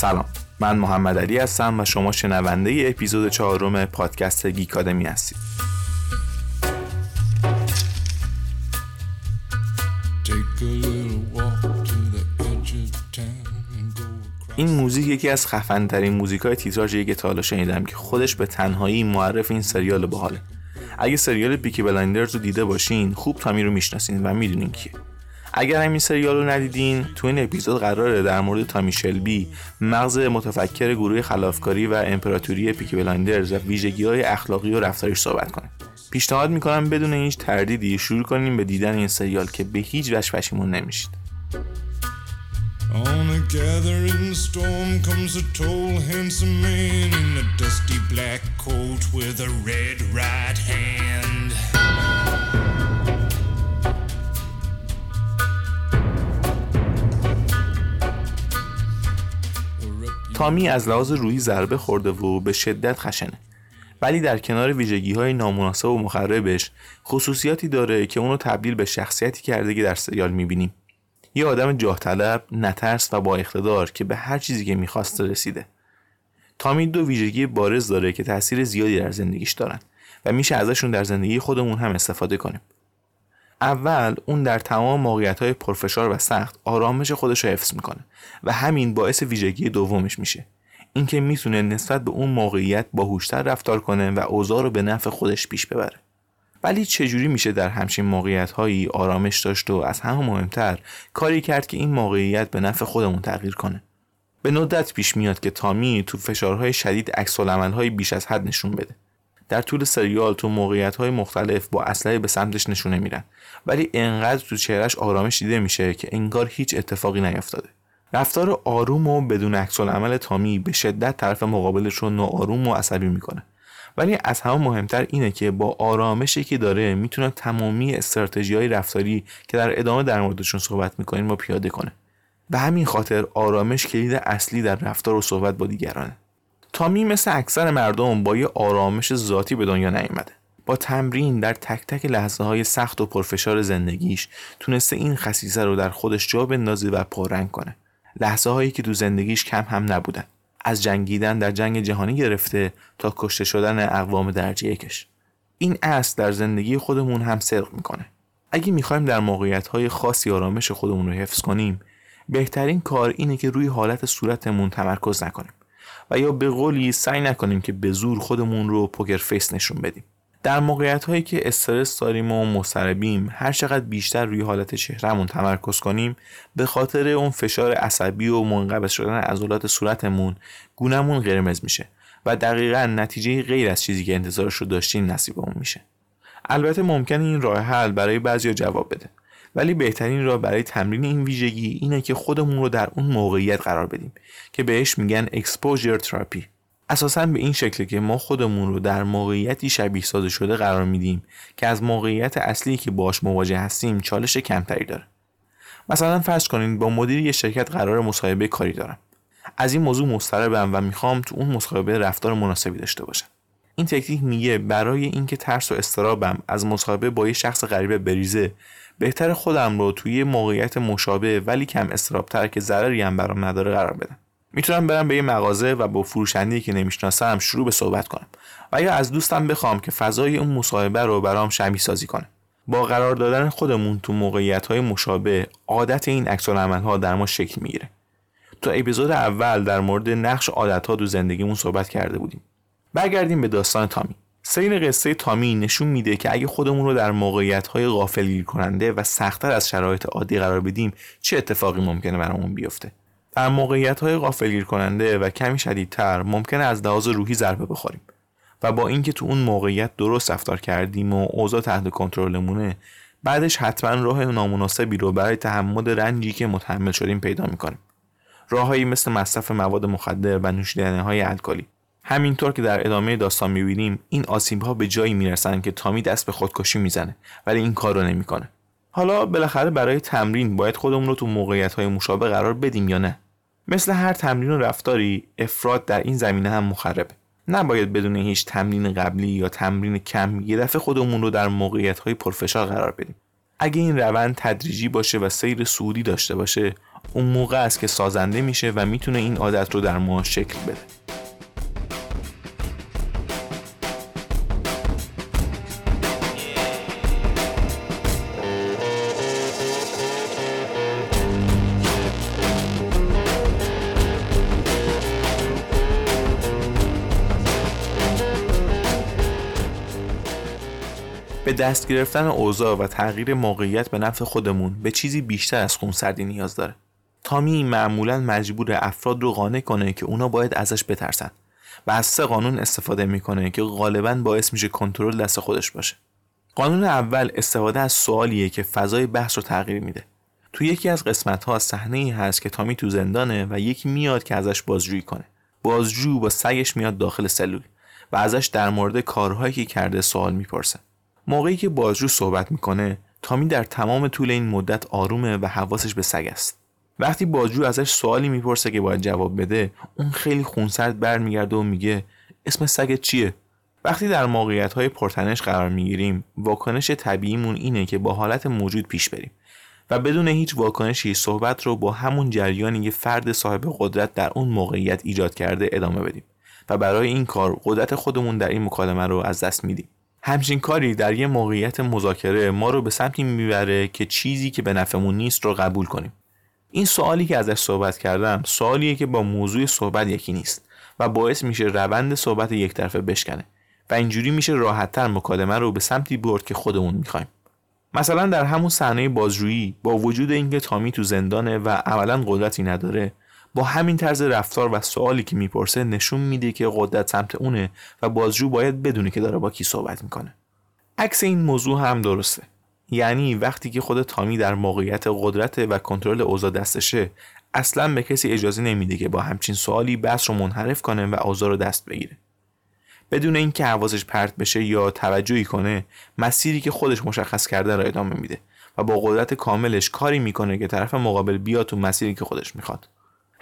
سلام. من محمد علی هستم و شما شنونده‌ی اپیزود چهارم پادکست گیکادمی هستید. این موزیک یکی از خفن ترین موزیک های تیتراژی که تا شنیدم که خودش به تنهایی معرف این سریال باحاله. اگه سریال Peaky Blinders رو دیده باشین خوب تامی رو می‌شناسین و می‌دونین کیه. اگر همین سریال رو ندیدین تو این اپیزود قراره در مورد تامی شلبی مغز متفکر گروه خلافکاری و امپراتوری Peaky Blinders و ویژگی های اخلاقی و رفتاریش صحبت کنیم پیشنهاد می‌کنم بدون هیچ تردیدی شروع کنیم به دیدن این سریال که به هیچ وجه پشیمون نمیشید On a gathering storm comes a tall, handsome man in a dusty black coat with a red right hand. تامی از لحاظ روی ضربه خورده و به شدت خشنه ولی در کنار ویژگی های نامناسب و مخربش خصوصیاتی داره که اونو تبدیل به شخصیتی کرده که در سریال می‌بینیم یه آدم جاه طلب، نترس و با اقتدار که به هر چیزی که می‌خواست رسیده. تامی دو ویژگی بارز داره که تاثیر زیادی در زندگیش دارن و میشه ازشون در زندگی خودمون هم استفاده کنیم. اول اون در تمام موقعیت های پرفشار و سخت آرامش خودش رو حفظ می‌کنه و همین باعث ویژگی دومش میشه. اینکه می‌تونه نسبت به اون موقعیت باهوشتر رفتار کنه و اوضاع رو به نفع خودش پیش ببره. ولی چجوری میشه در همچین موقعیت هایی آرامش داشت و از همه مهمتر کاری کرد که این موقعیت به نفع خودمون تغییر کنه؟ به ندت پیش میاد که تامی تو فشارهای شدید عکس های بیش از حد نشون بده. در طول سریال تو موقعیت های مختلف با اسلحه به سمتش نشونه میرن. ولی انقدر تو چهرش آرامش دیده میشه که انگار هیچ اتفاقی نیفتاده. رفتار آروم و بدون عکس عمل تامی به شدت طرف مقابلش رو ناآروم و عصبی می‌کنه. ولی از همه مهمتر اینه که با آرامشی که داره می‌تونه تمامی استراتژی های رفتاری که در ادامه در موردشون صحبت می‌کنیم رو پیاده کنه. به همین خاطر آرامش کلید اصلی در رفتار و صحبت با دیگرانه. تامی مثل اکثر مردم با یه آرامش ذاتی به دنیا نیامده تمرین در تک تک لحظه های سخت و پرفشار زندگیش تونسته این خصیصه رو در خودش جا بندازه و پررنگ کنه. لحظه هایی که تو زندگیش کم هم نبودن. از جنگیدن در جنگ جهانی گرفته تا کشته شدن اقوام درجه یکش. این اصل در زندگی خودمون هم صدق می‌کنه. اگه می‌خوایم در موقعیت های خاصی آرامش خودمون رو حفظ کنیم بهترین کار اینه که روی حالت صورتمون تمرکز نکنیم و یا به قولی سعی نکنیم که به زور خودمون رو پوکر فیس نشون بدیم. در موقعیت هایی که استرس داریم و مضطربیم هر چقدر بیشتر روی حالت چهرهمون تمرکز کنیم به خاطر اون فشار عصبی و منقبض شدن عضلات صورتمون گونمون قرمز میشه و دقیقا نتیجه غیر از چیزی که انتظارش رو داشتیم نصیبمون میشه. البته ممکن این راه حل برای بعضی جواب بده ولی بهترین راه برای تمرین این ویژگی اینه که خودمون رو در اون موقعیت قرار بدیم که بهش میگن اکسپوژر تراپی اساسا به این شکل که ما خودمون رو در موقعیتی شبیه سازه شده قرار میدیم که از موقعیت اصلی که باش مواجه هستیم چالش کمتری داره. مثلا فرض کنید با مدیر یه شرکت قرار مصاحبه کاری دارم. از این موضوع مضطربم و می‌خوام تو اون مصاحبه رفتار مناسبی داشته باشم. این تکنیک میگه برای اینکه ترس و استرابم از مصاحبه با یه شخص غریبه بریزه بهتر خودم رو توی موقعیت مشابه ولی کم استرابتر که ضرری هم برام نداره قرار بدم. می‌تونم برم به یه مغازه و با فروشنده که نمی‌شناسم شروع به صحبت کنم و یا از دوستم بخوام که فضای اون مصاحبه رو برام شبیه سازی کنه. با قرار دادن خودمون تو موقعیت های مشابه عادت این عکس ها در ما شکل می‌گیره. تو اپیزود اول در مورد نقش عادت ها تو زندگیمون صحبت کرده بودیم. برگردیم به داستان تامی. سیر قصه تامی نشون میده که اگه خودمون رو در موقعیت های غافلگیر کننده و سختتر از شرایط عادی قرار بدیم چه اتفاقی ممکنه برامون بیفته؟ در موقعیت های غافلگیر کننده و کمی شدیدتر ممکنه از لحاظ روحی ضربه بخوریم و با اینکه تو اون موقعیت درست رفتار کردیم و اوضاع تحت کنترلمونه بعدش حتما راه نامناسبی رو برای تحمل رنجی که متحمل شدیم پیدا می‌کنیم. راههایی مثل مصرف مواد مخدر و نوشیدنی های الکلی همینطور که در ادامه داستان می‌بینیم این آسیب به جایی می‌رسن که تامی دست به خودکشی می‌زنه ولی این کار رو نمی‌کنه. حالا بالاخره برای تمرین باید خودمون رو تو موقعیت های مشابه قرار بدیم یا نه؟ مثل هر تمرین و رفتاری افراد در این زمینه هم مخربه. نباید بدون هیچ تمرین قبلی یا تمرین کم یه دفعه خودمون رو در موقعیت های پرفشار قرار بدیم. اگه این روند تدریجی باشه و سیر سعودی داشته باشه اون موقع است که سازنده میشه و می‌تونه این عادت رو در ما شکل بده. به دست گرفتن اوضاع و تغییر موقعیت به نفع خودمون به چیزی بیشتر از خونسردی نیاز داره. تامی معمولا مجبور افراد رو قانع کنه که اونا باید ازش بترسن و از سه قانون استفاده می‌کنه که غالبا باعث میشه کنترل دست خودش باشه. قانون اول استفاده از سوالیه که فضای بحث رو تغییر میده. تو یکی از قسمت ها صحنه ای هست که تامی تو زندانه و یکی میاد که ازش بازجویی کنه. بازجو با سگش میاد داخل سلول و ازش در مورد کارهایی که کرده سوال می‌پرسه. موقعی که بازجو صحبت می‌کنه تامی در تمام طول این مدت آرومه و حواسش به سگ است. وقتی بازجو ازش سوالی می‌پرسه که باید جواب بده اون خیلی خونسرد برمیگرده و میگه اسم سگت چیه؟ وقتی در موقعیت های پرتنش قرار می‌گیریم واکنش طبیعیمون اینه که با حالت موجود پیش بریم و بدون هیچ واکنشی صحبت رو با همون جریانی که فرد صاحب قدرت در اون موقعیت ایجاد کرده ادامه بدیم و برای این کار قدرت خودمون در این مکالمه رو از دست میدیم. همچین کاری در یه موقعیت مذاکره ما رو به سمتی می‌بره که چیزی که به نفعمون نیست رو قبول کنیم. این سوالی که ازش صحبت کردم سوالیه که با موضوع صحبت یکی نیست و باعث میشه روند صحبت یک طرفه بشکنه و اینجوری میشه راحتتر مکالمه رو به سمتی برد که خودمون می‌خوایم. مثلا در همون صحنه بازجویی با وجود اینکه تامی تو زندانه و عملا قدرتی نداره با همین طرز رفتار و سوالی که می‌پرسه نشون میده که قدرت سمت اونه و بازجو باید بدونه که داره با کی صحبت می‌کنه. عکس این موضوع هم درسته. یعنی وقتی که خود تامی در موقعیت قدرت و کنترل اوضاع دستشه اصلا به کسی اجازه نمیده که با همچین سوالی بحث رو منحرف کنه و اوضاع رو دست بگیره. بدون اینکه حواسش پرت بشه یا توجهی کنه مسیری که خودش مشخص کرده را ادامه میده و با قدرت کاملش کاری می‌کنه که طرف مقابل بیاد تو مسیری که خودش می‌خواد.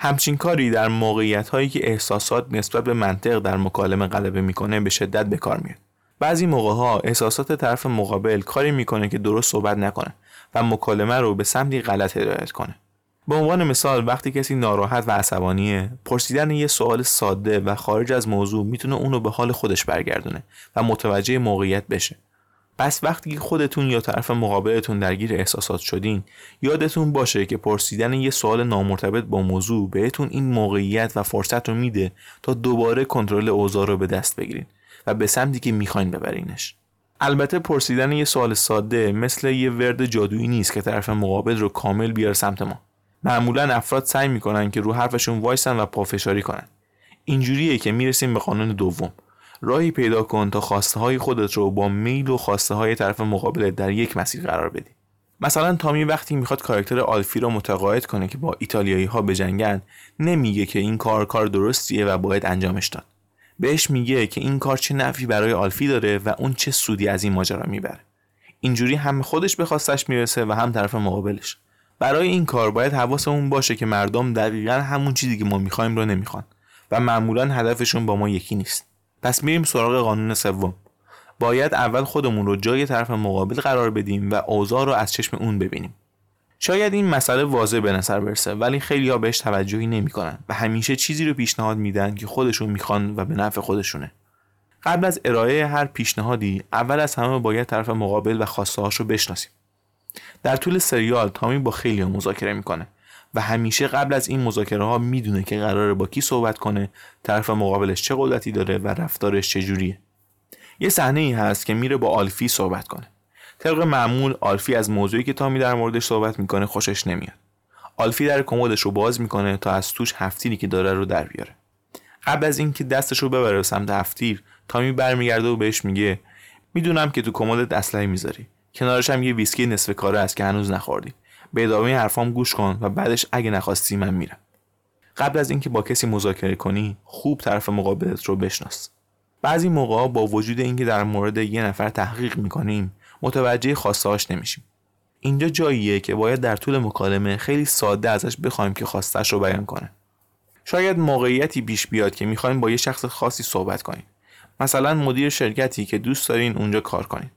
همچین کاری در موقعیت هایی که احساسات نسبت به منطق در مکالمه غلبه می‌کنه به شدت به کار میاد. بعضی موقع ها احساسات طرف مقابل کاری می‌کنه که درست صحبت نکنه و مکالمه رو به سمتی غلط هدایت کنه. به عنوان مثال وقتی کسی ناراحت و عصبانیه پرسیدن یه سوال ساده و خارج از موضوع می‌تونه اونو به حال خودش برگردونه و متوجه موقعیت بشه. پس وقتی خودتون یا طرف مقابلتون درگیر احساسات شدین یادتون باشه که پرسیدن یه سوال نامرتبط با موضوع بهتون این موقعیت و فرصت رو میده تا دوباره کنترل اوضاع رو به دست بگیرین و به سمتی که می‌خواین ببرینش. البته پرسیدن یه سوال ساده مثل یه ورد جادویی نیست که طرف مقابل رو کامل بیاره سمت ما. معمولا افراد سعی می‌کنن که رو حرفشون وایسن و پافشاری کنن. اینجوریه که می‌رسیم به قانون دوم. راهی پیدا کن تا خواسته های خودت رو با میل و خواسته های طرف مقابل در یک مسیر قرار بدی. مثلا تامی وقتی می‌خواد کاراکتر آلفی رو متقاعد کنه که با ایتالیایی ها بجنگن نمیگه که این کار کار درستیه و باید انجامش داد. بهش میگه که این کار چه نفعی برای آلفی داره و اون چه سودی از این ماجرا می‌بره. اینجوری هم خودش به خواستش می‌رسه و هم طرف مقابلش. برای این کار باید حواسمون باشه که مردم دقیقا همون چیزی که ما می‌خوایم رو نمی‌خوان و معمولا هدفشون با ما یکی نیست. پس میریم سراغ قانون سوم. باید اول خودمون رو جای طرف مقابل قرار بدیم و اوضاع رو از چشم اون ببینیم. شاید این مسئله واضح به نظر برسه ولی خیلی ها بهش توجهی نمی‌کنن و همیشه چیزی رو پیشنهاد میدن که خودشون می‌خوان و به نفع خودشونه. قبل از ارائه هر پیشنهادی اول از همه باید طرف مقابل و خواسته رو بشناسیم. در طول سریال تامی با خیلی مذاکره می‌کنه. و همیشه قبل از این مذاکره ها می‌دونه که قراره با کی صحبت کنه طرف مقابلش چه قدرتی داره و رفتارش چجوریه. یه صحنه ای هست که میره با آلفی صحبت کنه. طبق معمول آلفی از موضوعی که تامی در موردش صحبت می‌کنه خوشش نمیاد. آلفی در کمدش رو باز می‌کنه تا از توش هفتیری که داره رو در بیاره. قبل از اینکه دستش رو ببره سمت هفتیر تامی برمیگرده و بهش میگه می‌دونم که تو کمدت اسلحه می‌ذاری. کنارش هم یه ویسکی نصف کاره است که هنوز نخوردی. به ادامه حرفام گوش کن و بعدش اگه نخواستی من میرم. قبل از اینکه با کسی مذاکره کنی خوب طرف مقابلت رو بشناس. بعضی موقع با وجود اینکه در مورد یه نفر تحقیق می‌کنیم متوجه خواستهاش نمیشیم. اینجا جاییه که باید در طول مکالمه خیلی ساده ازش بخوایم که خواستش رو بیان کنه. شاید موقعیتی پیش بیاد که می‌خوایم با یه شخص خاصی صحبت کنیم. مثلا مدیر شرکتی که دوست دارین اونجا کار کنید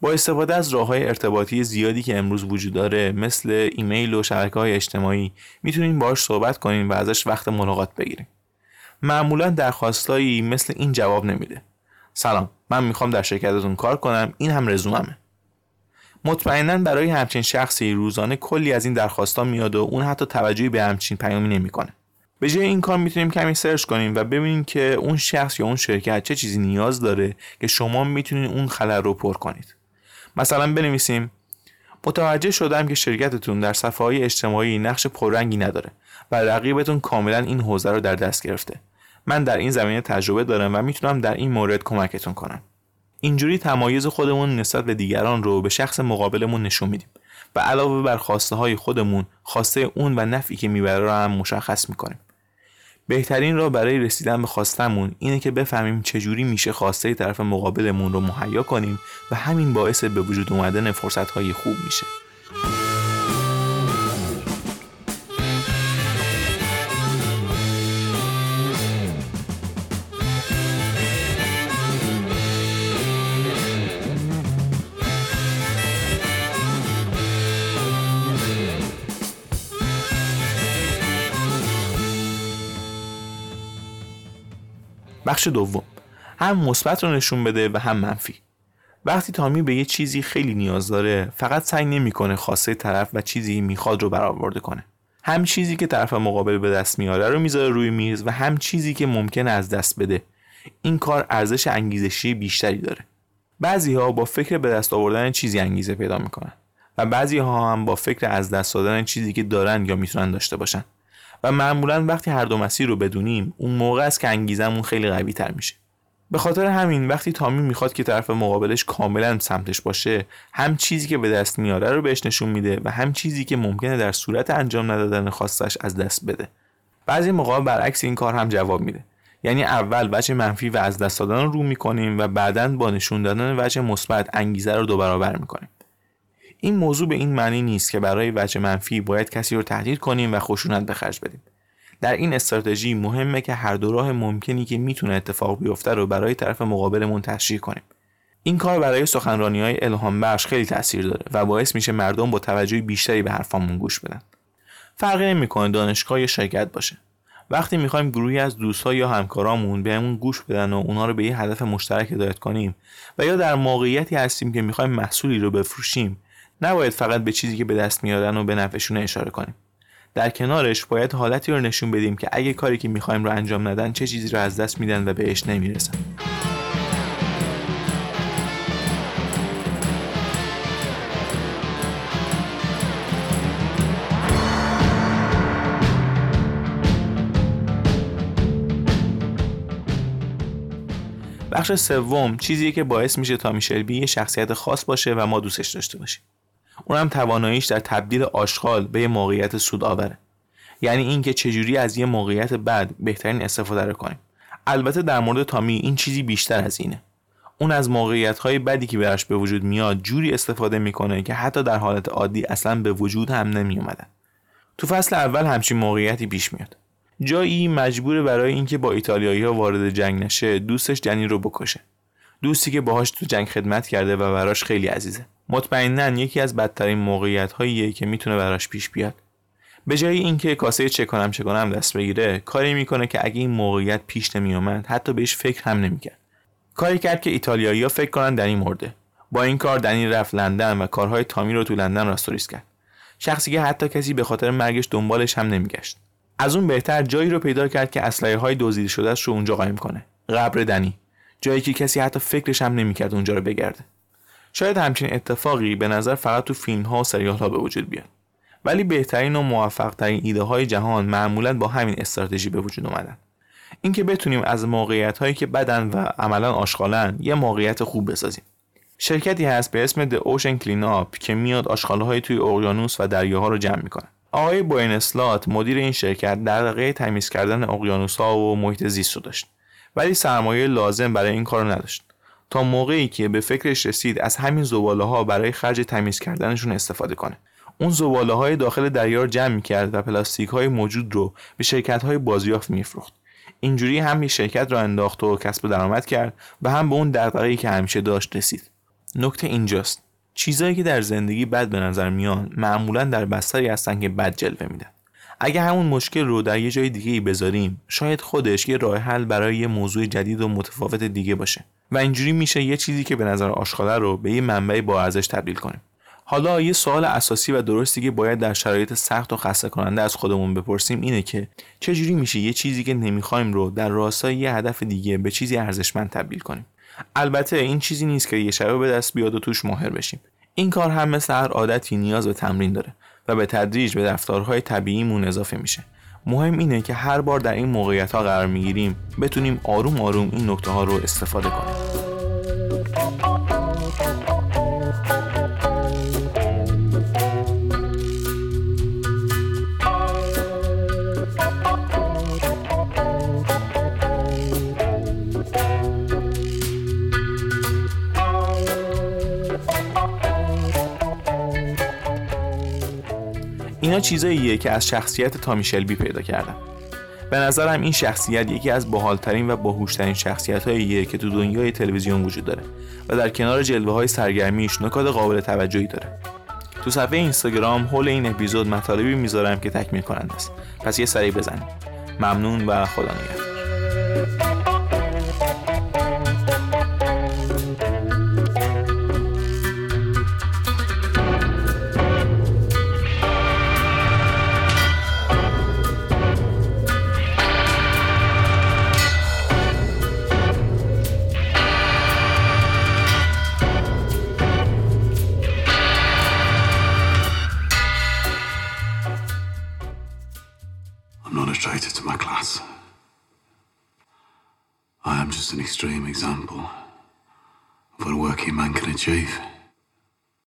با استفاده از راه های ارتباطی زیادی که امروز وجود داره مثل ایمیل و شبکه های اجتماعی می‌تونین باهاش صحبت کنین و ازش وقت ملاقات بگیرین معمولا درخواستایی مثل این جواب نمیده. سلام من می‌خوام در شرکتتون کار کنم این هم رزوممه. مطمئنا برای همچین شخصی روزانه کلی از این درخواستا میاد و اون حتی توجهی به همچین پیامی نمی‌کنه. به جای این کار می‌تونیم کمی سرچ کنیم و ببینیم که اون شخص یا اون شرکت چه چیزی نیاز داره که شما می‌تونید اون خلل رو پر کنید. مثلا بنویسیم متوجه شدم که شرکتتون در صفحه های اجتماعی نقش پررنگی نداره و رقیبتون کاملا این حوزه رو در دست گرفته. من در این زمینه تجربه دارم و می‌تونم در این مورد کمکتون کنم. اینجوری تمایز خودمون نسبت به دیگران رو به شخص مقابلمون نشون میدیم و علاوه بر خواسته های خودمون خواسته اون و نفعی که می‌بره رو هم مشخص می‌کنیم. بهترین را برای رسیدن به خواستمون اینه که بفهمیم چجوری میشه خواسته طرف مقابلمون رو مهیا کنیم و همین باعث به وجود اومدن فرصت های خوب میشه. بخش دوم. هم مثبت رو نشون بده و هم منفی. وقتی تامی به یه چیزی خیلی نیاز داره فقط سعی نمی‌کنه خواسته طرف و چیزی می‌خواد رو برآورده کنه. هم چیزی که طرف مقابل به دست میاره رو می‌ذاره روی میز و هم چیزی که ممکنه از دست بده. این کار ارزش انگیزشی بیشتری داره. بعضی ها با فکر به دست آوردن چیزی انگیزه پیدا می‌کنن و بعضی ها هم با فکر از دست دادن چیزی که دارن یا می‌تونن داشته باشن. و معمولا وقتی هر دو مسیر رو بدونیم اون موقع است که انگیزمون خیلی قوی تر میشه. به خاطر همین وقتی تامی می‌خواد که طرف مقابلش کاملا سمتش باشه هم چیزی که به دست میاره رو بهش نشون میده و هم چیزی که ممکنه در صورت انجام ندادن خواستش از دست بده. بعضی موقع برعکس این کار هم جواب میده. یعنی اول وجه منفی و از دست دادن رو می‌کنیم و بعدا با نشون دادن وجه مثبت انگیزه رو دو برابر می‌کنیم. این موضوع به این معنی نیست که برای وجه منفی باید کسی رو تهدید کنیم و خشونت به خرج بدیم. در این استراتژی مهمه که هر دو راه ممکنی که می‌تونه اتفاق بیفته رو برای طرف مقابلمون تشریح کنیم. این کار برای سخنرانی های الهام بخش خیلی تاثیر داره و باعث میشه مردم با توجه بیشتری به حرفامون گوش بدن. فرقی نمی‌کنه دانشگاه یا شرکت باشه. وقتی می‌خوایم گروهی از دوستها یا همکارامون بهمون گوش بدن و اونا رو به یه هدف مشترک هدایت کنیم و یا در موقعیتی هستیم که می‌خوایم محصولی رو بفروشیم نباید فقط به چیزی که به دست میارن و به نفعشون اشاره کنیم. در کنارش باید حالتی رو نشون بدیم که اگه کاری که می‌خوایم رو انجام ندن چه چیزی رو از دست میدن و بهش نمی‌رسن. بخش سوم چیزی که باعث میشه تا میشلبی یه شخصیت خاص باشه و ما دوستش داشته باشیم. اونم تواناییش در تبدیل آشغال به یه موقعیت سودآوره یعنی اینکه چجوری از یه موقعیت بد بهترین استفاده رو کنیم. البته در مورد تامی این چیزی بیشتر از اینه. اون از موقعیت های بدی که براش به وجود میاد جوری استفاده می‌کنه که حتی در حالت عادی اصلا به وجود هم نمی اومدن. تو فصل اول همچین موقعیتی پیش میاد. جایی مجبور برای اینکه با ایتالیایی ها وارد جنگ نشه دوستش جنی رو بکشه. دوستی که باهاش تو جنگ خدمت کرده و براش خیلی عزیزه. مطمئنا یکی از بدترین موقعیت هاییه که می‌تونه براش پیش بیاد. به جای اینکه کاسه چه کنم چه کنم دست بگیره کاری می‌کنه که اگه این موقعیت پیش نمیومد حتی بهش فکر هم نمی‌کرد. کاری کرد که ایتالیایی ها فکر کنن دنی مرده. با این کار دنی رفت لندن و کارهای تامی رو تو لندن راستوریس کرد. شخصی که حتی کسی به خاطر مرگش دنبالش هم نمیگشت. از اون بهتر جایی رو پیدا کرد که اسلحه های دزدیده شده رو اونجا قایم کنه. قبر دنی. جایی که کسی حتی فکرش هم نمی‌کرد اونجا رو بگرده. شاید همچین اتفاقی به نظر فقط تو فیلم ها و سریال ها به وجود بیاد. ولی بهترین و موفق ترین ایده های جهان معمولا با همین استراتژی به وجود اومدن. اینکه بتونیم از موقعیت هایی که بدن و عملا آشغالن یه موقعیت خوب بسازیم. شرکتی هست به اسم The Ocean Cleanup که میاد آشغاله های توی اقیانوس و دریاها رو جمع می‌کنه. آقای بوین اسلات مدیر این شرکت در تمیز کردن اقیانوس ها و محیط زیست رو داشت. ولی سرمایه لازم برای این کار نداشت. تا موقعی که به فکرش رسید از همین زباله ها برای خرج تمیز کردنشون استفاده کنه. اون زباله های داخل دریا جمع می‌کرد و پلاستیک های موجود رو به شرکت های بازیافت میفروخت. اینجوری هم یه شرکت را انداخت و کسب درآمد کرد و هم به اون دغدغه‌ای که همیشه داشت رسید. نکته اینجاست. چیزایی که در زندگی بد به نظر میان معمولا در بستری هستن که بد جلوه میدن. اگه همون مشکل رو در یه جای دیگه بذاریم شاید خودش یه راه حل برای یه موضوع جدید و متفاوت دیگه باشه. و اینجوری میشه یه چیزی که به نظر آشغاله رو به یه منبع با ارزش تبدیل کنیم. حالا یه سوال اساسی و درستی که باید در شرایط سخت و خسته کننده از خودمون بپرسیم اینه که چجوری میشه یه چیزی که نمی‌خوایم رو در راستای یه هدف دیگه به چیزی ارزشمند تبدیل کنیم؟ البته این چیزی نیست که یه شبه به دست بیاد و توش ماهر بشیم. این کار هم مثل هر عادتی نیاز به تمرین داره و به تدریج به رفتارهای طبیعیمون اضافه میشه. مهم اینه که هر بار در این موقعیت ها قرار می‌گیریم بتونیم آروم آروم این نکته ها رو استفاده کنیم. اینا چیزاییه که از شخصیت تامی شلبی پیدا کردم به نظرم این شخصیت یکی از باحالترین و باهوشترین شخصیت هاییه که تو دنیای تلویزیون وجود داره و در کنار جلوه های سرگرمیش نکات قابل توجهی داره. تو صفحه اینستاگرام حول این اپیزود مطالبی می‌ذارم که تکمیل کننده است. پس یه سری بزنید. ممنون و خدا نگهدار.